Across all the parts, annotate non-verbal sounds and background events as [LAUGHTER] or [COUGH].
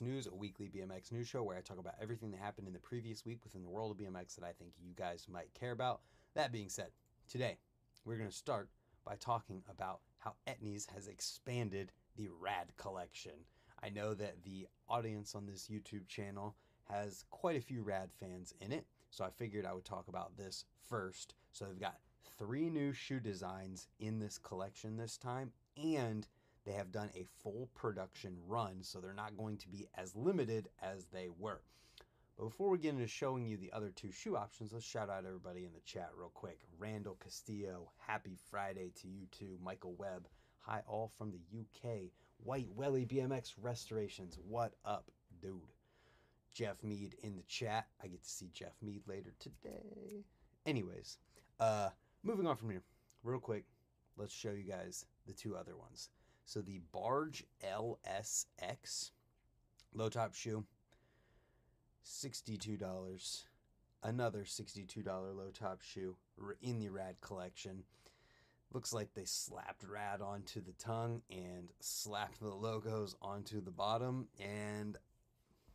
News, a weekly BMX news show where I talk about everything that happened in the previous week within the world of BMX that I think you guys might care about. That being said, today we're going to start by talking about how Etnies has expanded the Rad collection. I know that the audience on this YouTube channel has quite a few Rad fans in it, so I figured I would talk about this first. So they've got three new shoe designs in this collection this time, and they have done a full production run, so they're not going to be as limited as they were. But before we get into showing you the other two shoe options, let's shout out everybody in the chat real quick. Randall Castillo, happy Friday to you too. Michael Webb, hi all from the UK. White Welly BMX Restorations, what up, dude? Jeff Mead in the chat. I get to see Jeff Mead later today. Anyways, uh, moving on from here, real quick, let's show you guys the two other ones. So the Barge LSX low top shoe, $62. Another $62 low top shoe in the Rad collection. Looks like they slapped Rad onto the tongue and slapped the logos onto the bottom. And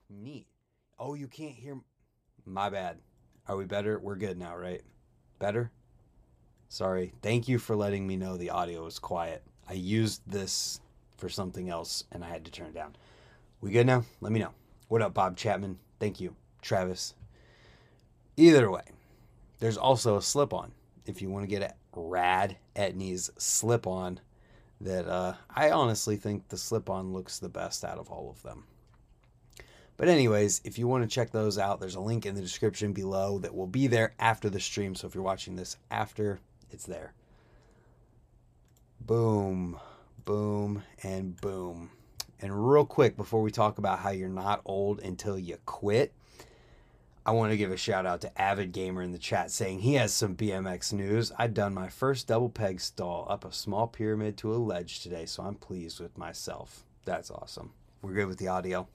neat. Oh, you can't hear. My bad. Are we better? We're good now, right? Better? Sorry. Thank you for letting me know the audio is quiet. I used this for something else and I had to turn it down. We good now? Let me know. What up, Bob Chapman? Thank you, Travis. Either way, there's also a slip on. If you want to get a rad Etnies slip on, that uh, I honestly think the slip on looks the best out of all of them. But, anyways, if you want to check those out, there's a link in the description below that will be there after the stream. So, if you're watching this after, it's there. Boom, boom, and boom. And real quick, before we talk about how you're not old until you quit, I want to give a shout out to Avid Gamer in the chat saying he has some BMX news. I've done my first double peg stall up a small pyramid to a ledge today, so I'm pleased with myself. That's awesome. We're good with the audio.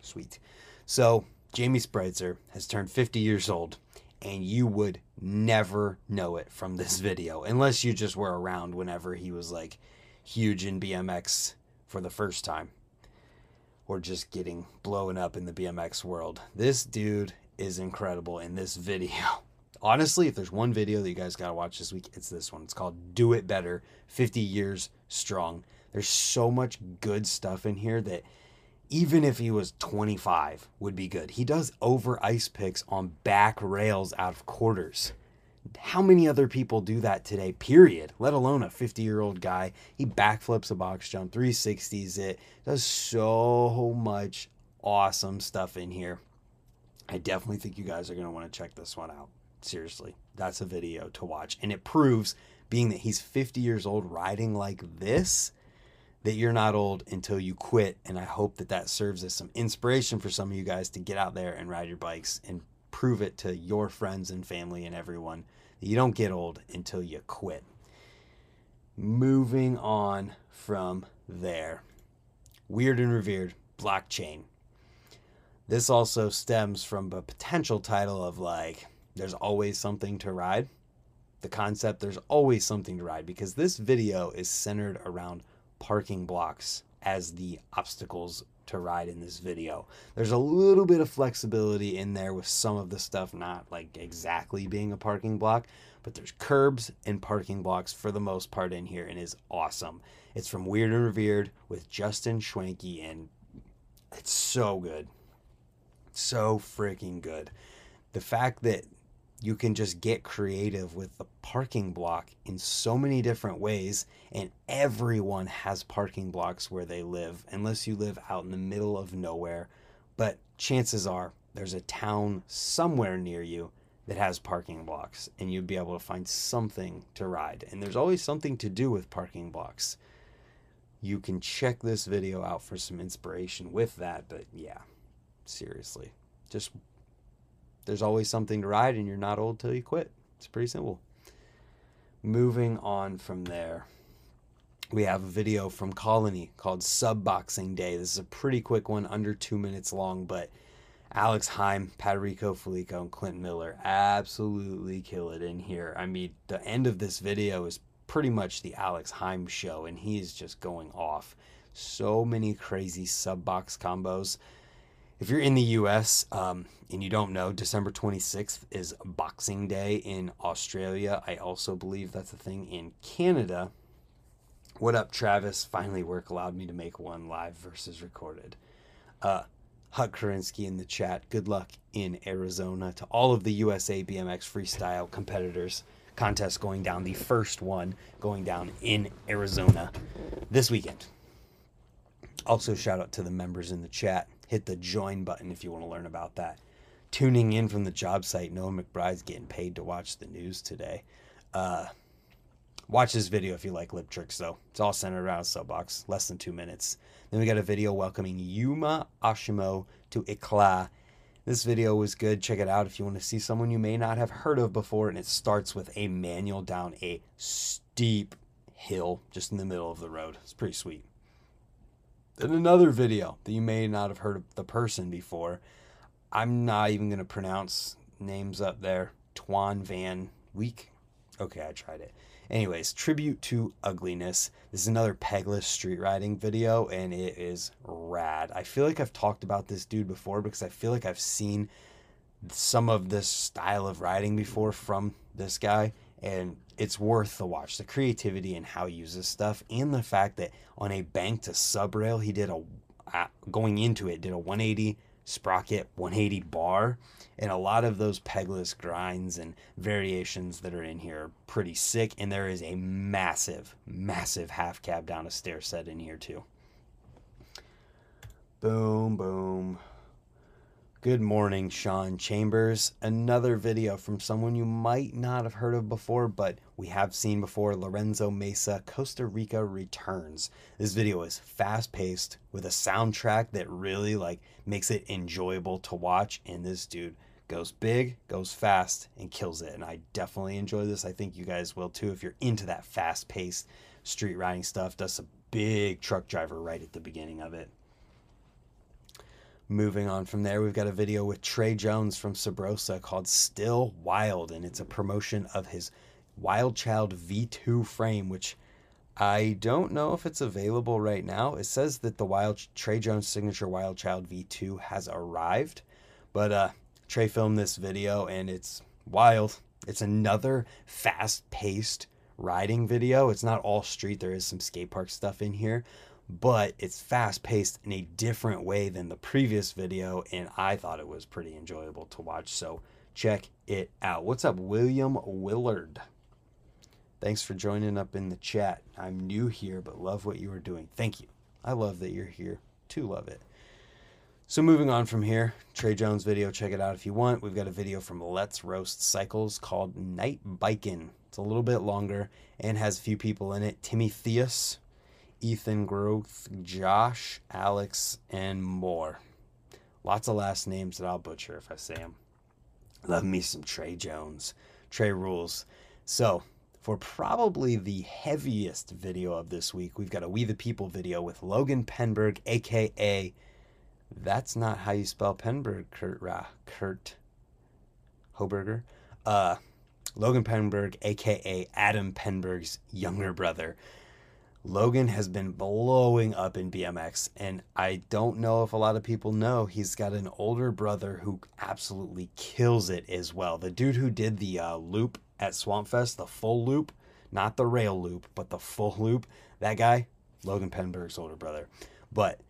Sweet. So, Jamie Spreitzer has turned 50 years old, and you would never know it from this video unless you just were around whenever he was like huge in BMX for the first time or just getting blown up in the BMX world. This dude is incredible in this video. [LAUGHS] Honestly, if there's one video that you guys got to watch this week, it's this one. It's called Do It Better 50 Years Strong. There's so much good stuff in here that even if he was 25 would be good. He does over ice picks on back rails out of quarters. How many other people do that today, period? Let alone a 50 year old guy. He backflips a box jump, 360s it, does so much awesome stuff in here. I definitely think you guys are going to want to check this one out. Seriously, that's a video to watch. And it proves, being that he's 50 years old, riding like this, that you're not old until you quit. And I hope that that serves as some inspiration for some of you guys to get out there and ride your bikes and prove it to your friends and family and everyone that you don't get old until you quit. Moving on from there. Weird and revered blockchain. This also stems from a potential title of like, there's always something to ride. The concept, there's always something to ride, because this video is centered around parking blocks as the obstacles to ride in this video. There's a little bit of flexibility in there with some of the stuff not like exactly being a parking block, but there's curbs and parking blocks for the most part in here and is awesome. It's from Weird and Revered with Justin Schwanke and it's so good. So freaking good. The fact that you can just get creative with the parking block in so many different ways and everyone has parking blocks where they live unless you live out in the middle of nowhere. But chances are there's a town somewhere near you that has parking blocks and you'd be able to find something to ride. And there's always something to do with parking blocks. You can check this video out for some inspiration with that but yeah seriously just there's always something to ride and you're not old till you quit. It's pretty simple. Moving on from there, we have a video from Colony called Subboxing Day. This is a pretty quick one, under two minutes long, but Alex Hiam, Padrico Felico, and Clint Millar absolutely kill it in here. I mean, the end of this video is pretty much the Alex Hiam show, and he is just going off. So many crazy sub box combos. If you're in the US um, and you don't know, December 26th is Boxing Day in Australia. I also believe that's a thing in Canada. What up, Travis? Finally, work allowed me to make one live versus recorded. Uh, Huck Karinsky in the chat. Good luck in Arizona to all of the USA BMX freestyle competitors. Contest going down, the first one going down in Arizona this weekend. Also, shout out to the members in the chat. Hit the join button if you want to learn about that. Tuning in from the job site, Noah McBride's getting paid to watch the news today. Uh, watch this video if you like lip tricks, though. It's all centered around a sub box, less than two minutes. Then we got a video welcoming Yuma Ashimo to Eclat. This video was good. Check it out if you want to see someone you may not have heard of before. And it starts with a manual down a steep hill just in the middle of the road. It's pretty sweet. Then another video that you may not have heard of the person before. I'm not even going to pronounce names up there. Twan Van Week. Okay, I tried it. Anyways, tribute to ugliness. This is another pegless street riding video, and it is rad. I feel like I've talked about this dude before because I feel like I've seen some of this style of riding before from this guy, and it's worth the watch. The creativity and how he uses stuff, and the fact that on a bank to sub rail, he did a uh, going into it did a 180 sprocket 180 bar. And a lot of those pegless grinds and variations that are in here are pretty sick. And there is a massive massive half cab down a stair set in here too. Boom boom Good morning, Sean Chambers. Another video from someone you might not have heard of before, but we have seen before Lorenzo Mesa, Costa Rica returns. This video is fast paced with a soundtrack that really like makes it enjoyable to watch. And this dude goes big, goes fast, and kills it. And I definitely enjoy this. I think you guys will too if you're into that fast paced street riding stuff. Does a big truck driver right at the beginning of it. Moving on from there, we've got a video with Trey Jones from Sabrosa called Still Wild, and it's a promotion of his Wild Child V2 frame, which I don't know if it's available right now. It says that the Wild Trey Jones signature Wild Child V2 has arrived, but uh, Trey filmed this video and it's wild. It's another fast-paced riding video. It's not all street. There is some skate park stuff in here, but it's fast paced in a different way than the previous video, and I thought it was pretty enjoyable to watch. So check it out. What's up, William Willard? Thanks for joining up in the chat. I'm new here, but love what you are doing. Thank you. I love that you're here to love it. So moving on from here, Trey Jones video, check it out if you want. We've got a video from Let's Roast Cycles called Night Biking. It's a little bit longer and has a few people in it. Timmy Theus, Ethan Growth, Josh, Alex, and more. Lots of last names that I'll butcher if I say them. Love me some Trey Jones. Trey rules. So, for probably the heaviest video of this week, we've got a We the People video with Logan Penberg, aka that's not how you spell Penberg, Kurt Ra, Kurt Hoberger. Uh, Logan Penberg, aka Adam Penberg's younger brother. Logan has been blowing up in BMX, and I don't know if a lot of people know he's got an older brother who absolutely kills it as well. The dude who did the uh, loop at Swampfest, the full loop, not the rail loop, but the full loop, that guy, Logan Penberg's older brother. But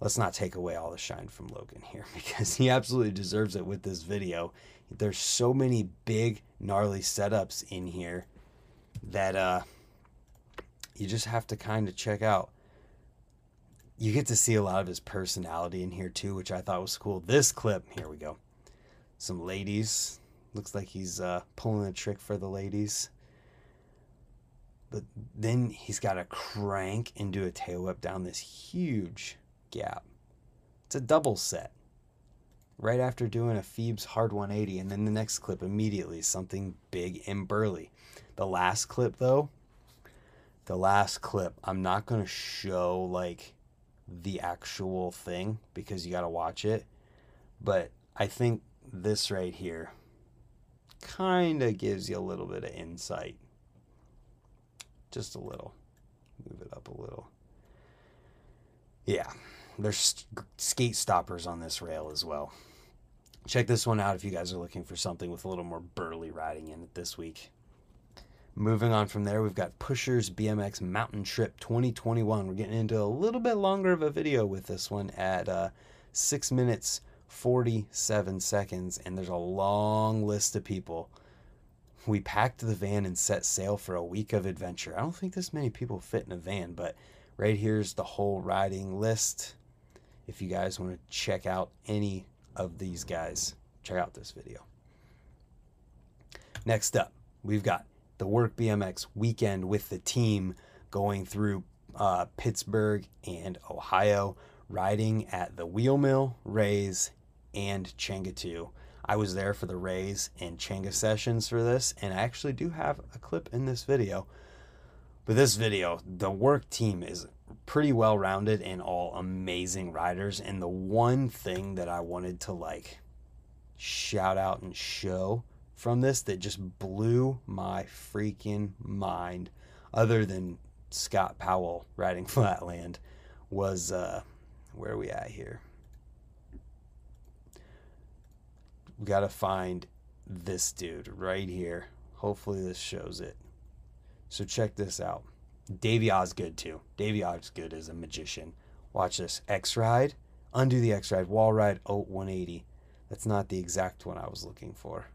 let's not take away all the shine from Logan here [LAUGHS] because he absolutely deserves it with this video. There's so many big, gnarly setups in here that, uh, you just have to kind of check out. You get to see a lot of his personality in here too, which I thought was cool. This clip, here we go. Some ladies. Looks like he's uh, pulling a trick for the ladies. But then he's got to crank and do a tail whip down this huge gap. It's a double set. Right after doing a Phoebes hard 180, and then the next clip immediately something big and burly. The last clip, though, the last clip, I'm not going to show like the actual thing because you got to watch it. But I think this right here kind of gives you a little bit of insight. Just a little. Move it up a little. Yeah, there's skate stoppers on this rail as well. Check this one out if you guys are looking for something with a little more burly riding in it this week. Moving on from there, we've got Pushers BMX Mountain Trip 2021. We're getting into a little bit longer of a video with this one at uh, 6 minutes 47 seconds, and there's a long list of people. We packed the van and set sail for a week of adventure. I don't think this many people fit in a van, but right here's the whole riding list. If you guys want to check out any of these guys, check out this video. Next up, we've got the Work BMX weekend with the team going through uh, Pittsburgh and Ohio, riding at the Wheel Mill, Rays, and Changatu. I was there for the Rays and Changa sessions for this, and I actually do have a clip in this video. But this video, the work team is pretty well rounded and all amazing riders. And the one thing that I wanted to like shout out and show from this that just blew my freaking mind, other than Scott Powell riding [LAUGHS] Flatland, was uh, where are we at here? We got to find this dude right here. Hopefully, this shows it. So, check this out. Davy Osgood, too. Davy Osgood is a magician. Watch this X Ride, undo the X Ride, wall ride, oh, 180. That's not the exact one I was looking for.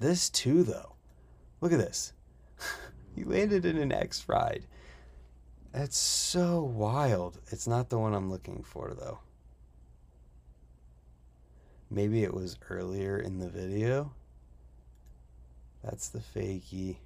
This, too, though. Look at this. [LAUGHS] he landed in an X Ride. That's so wild. It's not the one I'm looking for, though. Maybe it was earlier in the video. That's the fakie.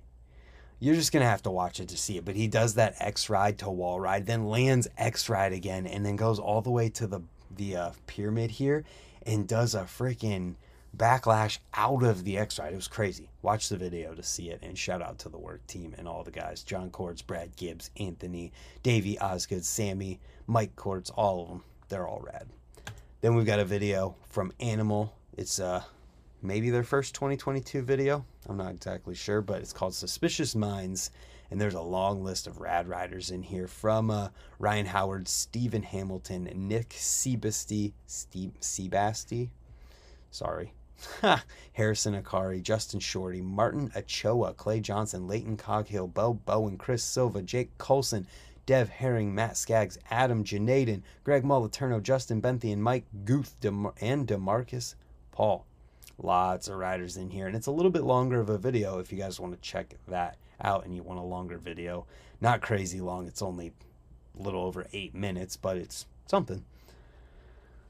You're just gonna have to watch it to see it. But he does that X ride to wall ride, then lands X ride again, and then goes all the way to the the uh, pyramid here and does a freaking backlash out of the X ride. It was crazy. Watch the video to see it. And shout out to the work team and all the guys: John Cords, Brad Gibbs, Anthony, Davey Osgood, Sammy, Mike Cords, all of them. They're all rad. Then we've got a video from Animal. It's uh maybe their first 2022 video. I'm not exactly sure, but it's called Suspicious Minds. And there's a long list of rad riders in here from uh, Ryan Howard, Stephen Hamilton, Nick Sebasty, Steve Sebasty, sorry, Harrison Akari, Justin Shorty, Martin Ochoa, Clay Johnson, Leighton Coghill, Bo Bowen, Chris Silva, Jake Colson, Dev Herring, Matt Skaggs, Adam Janaden, Greg Moliterno, Justin Benthian, Mike Guth, DeMar- and Demarcus Paul. Lots of riders in here, and it's a little bit longer of a video if you guys want to check that out and you want a longer video. Not crazy long, it's only a little over eight minutes, but it's something.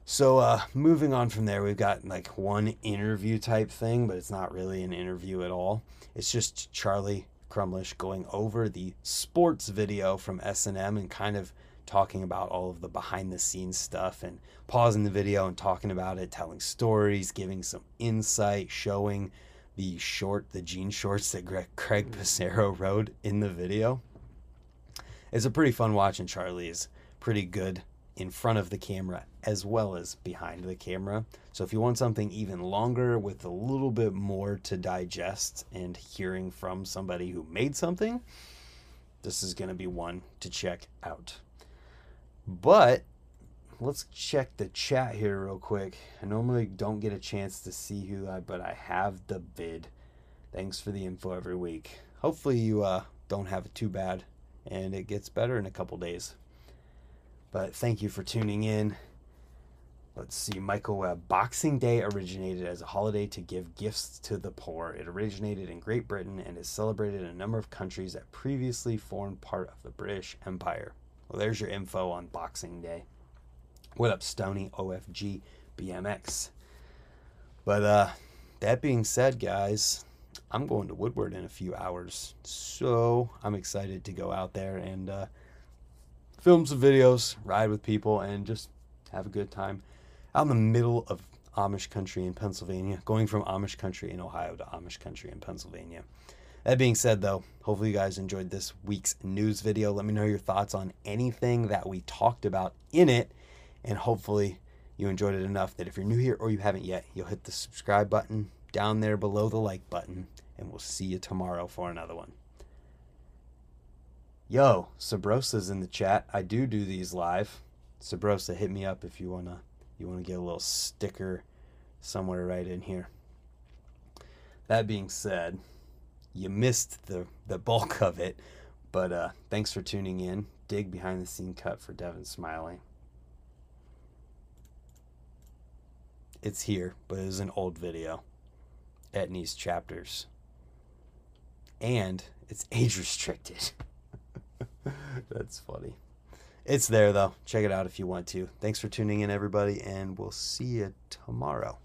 So, uh, moving on from there, we've got like one interview type thing, but it's not really an interview at all. It's just Charlie Crumlish going over the sports video from S&M and kind of talking about all of the behind the scenes stuff and pausing the video and talking about it, telling stories, giving some insight, showing the short, the jean shorts that Greg, Craig Passero rode in the video. It's a pretty fun watch, and Charlie is pretty good in front of the camera as well as behind the camera. So if you want something even longer with a little bit more to digest and hearing from somebody who made something, this is going to be one to check out. But let's check the chat here real quick. I normally don't get a chance to see who I, but I have the vid. Thanks for the info every week. Hopefully you uh, don't have it too bad and it gets better in a couple days. But thank you for tuning in. Let's see, Michael Webb. Boxing Day originated as a holiday to give gifts to the poor. It originated in Great Britain and is celebrated in a number of countries that previously formed part of the British Empire. Well, there's your info on Boxing Day. What up, Stony OFG BMX? But uh, that being said, guys, I'm going to Woodward in a few hours, so I'm excited to go out there and uh, film some videos, ride with people, and just have a good time out in the middle of Amish country in Pennsylvania, going from Amish country in Ohio to Amish country in Pennsylvania. That being said, though, hopefully you guys enjoyed this week's news video. Let me know your thoughts on anything that we talked about in it, and hopefully you enjoyed it enough that if you're new here or you haven't yet, you'll hit the subscribe button down there below the like button, and we'll see you tomorrow for another one. Yo, Sabrosa's in the chat. I do do these live. Sabrosa, hit me up if you wanna you wanna get a little sticker somewhere right in here. That being said, you missed the the bulk [LAUGHS] of it, but uh, thanks for tuning in. Dig behind the scene cut for Devon Smillie. It's here, but it is an old video. Etnies chapters. And it's age restricted. [LAUGHS] [LAUGHS] That's funny. It's there though. Check it out if you want to. Thanks for tuning in, everybody, and we'll see you tomorrow.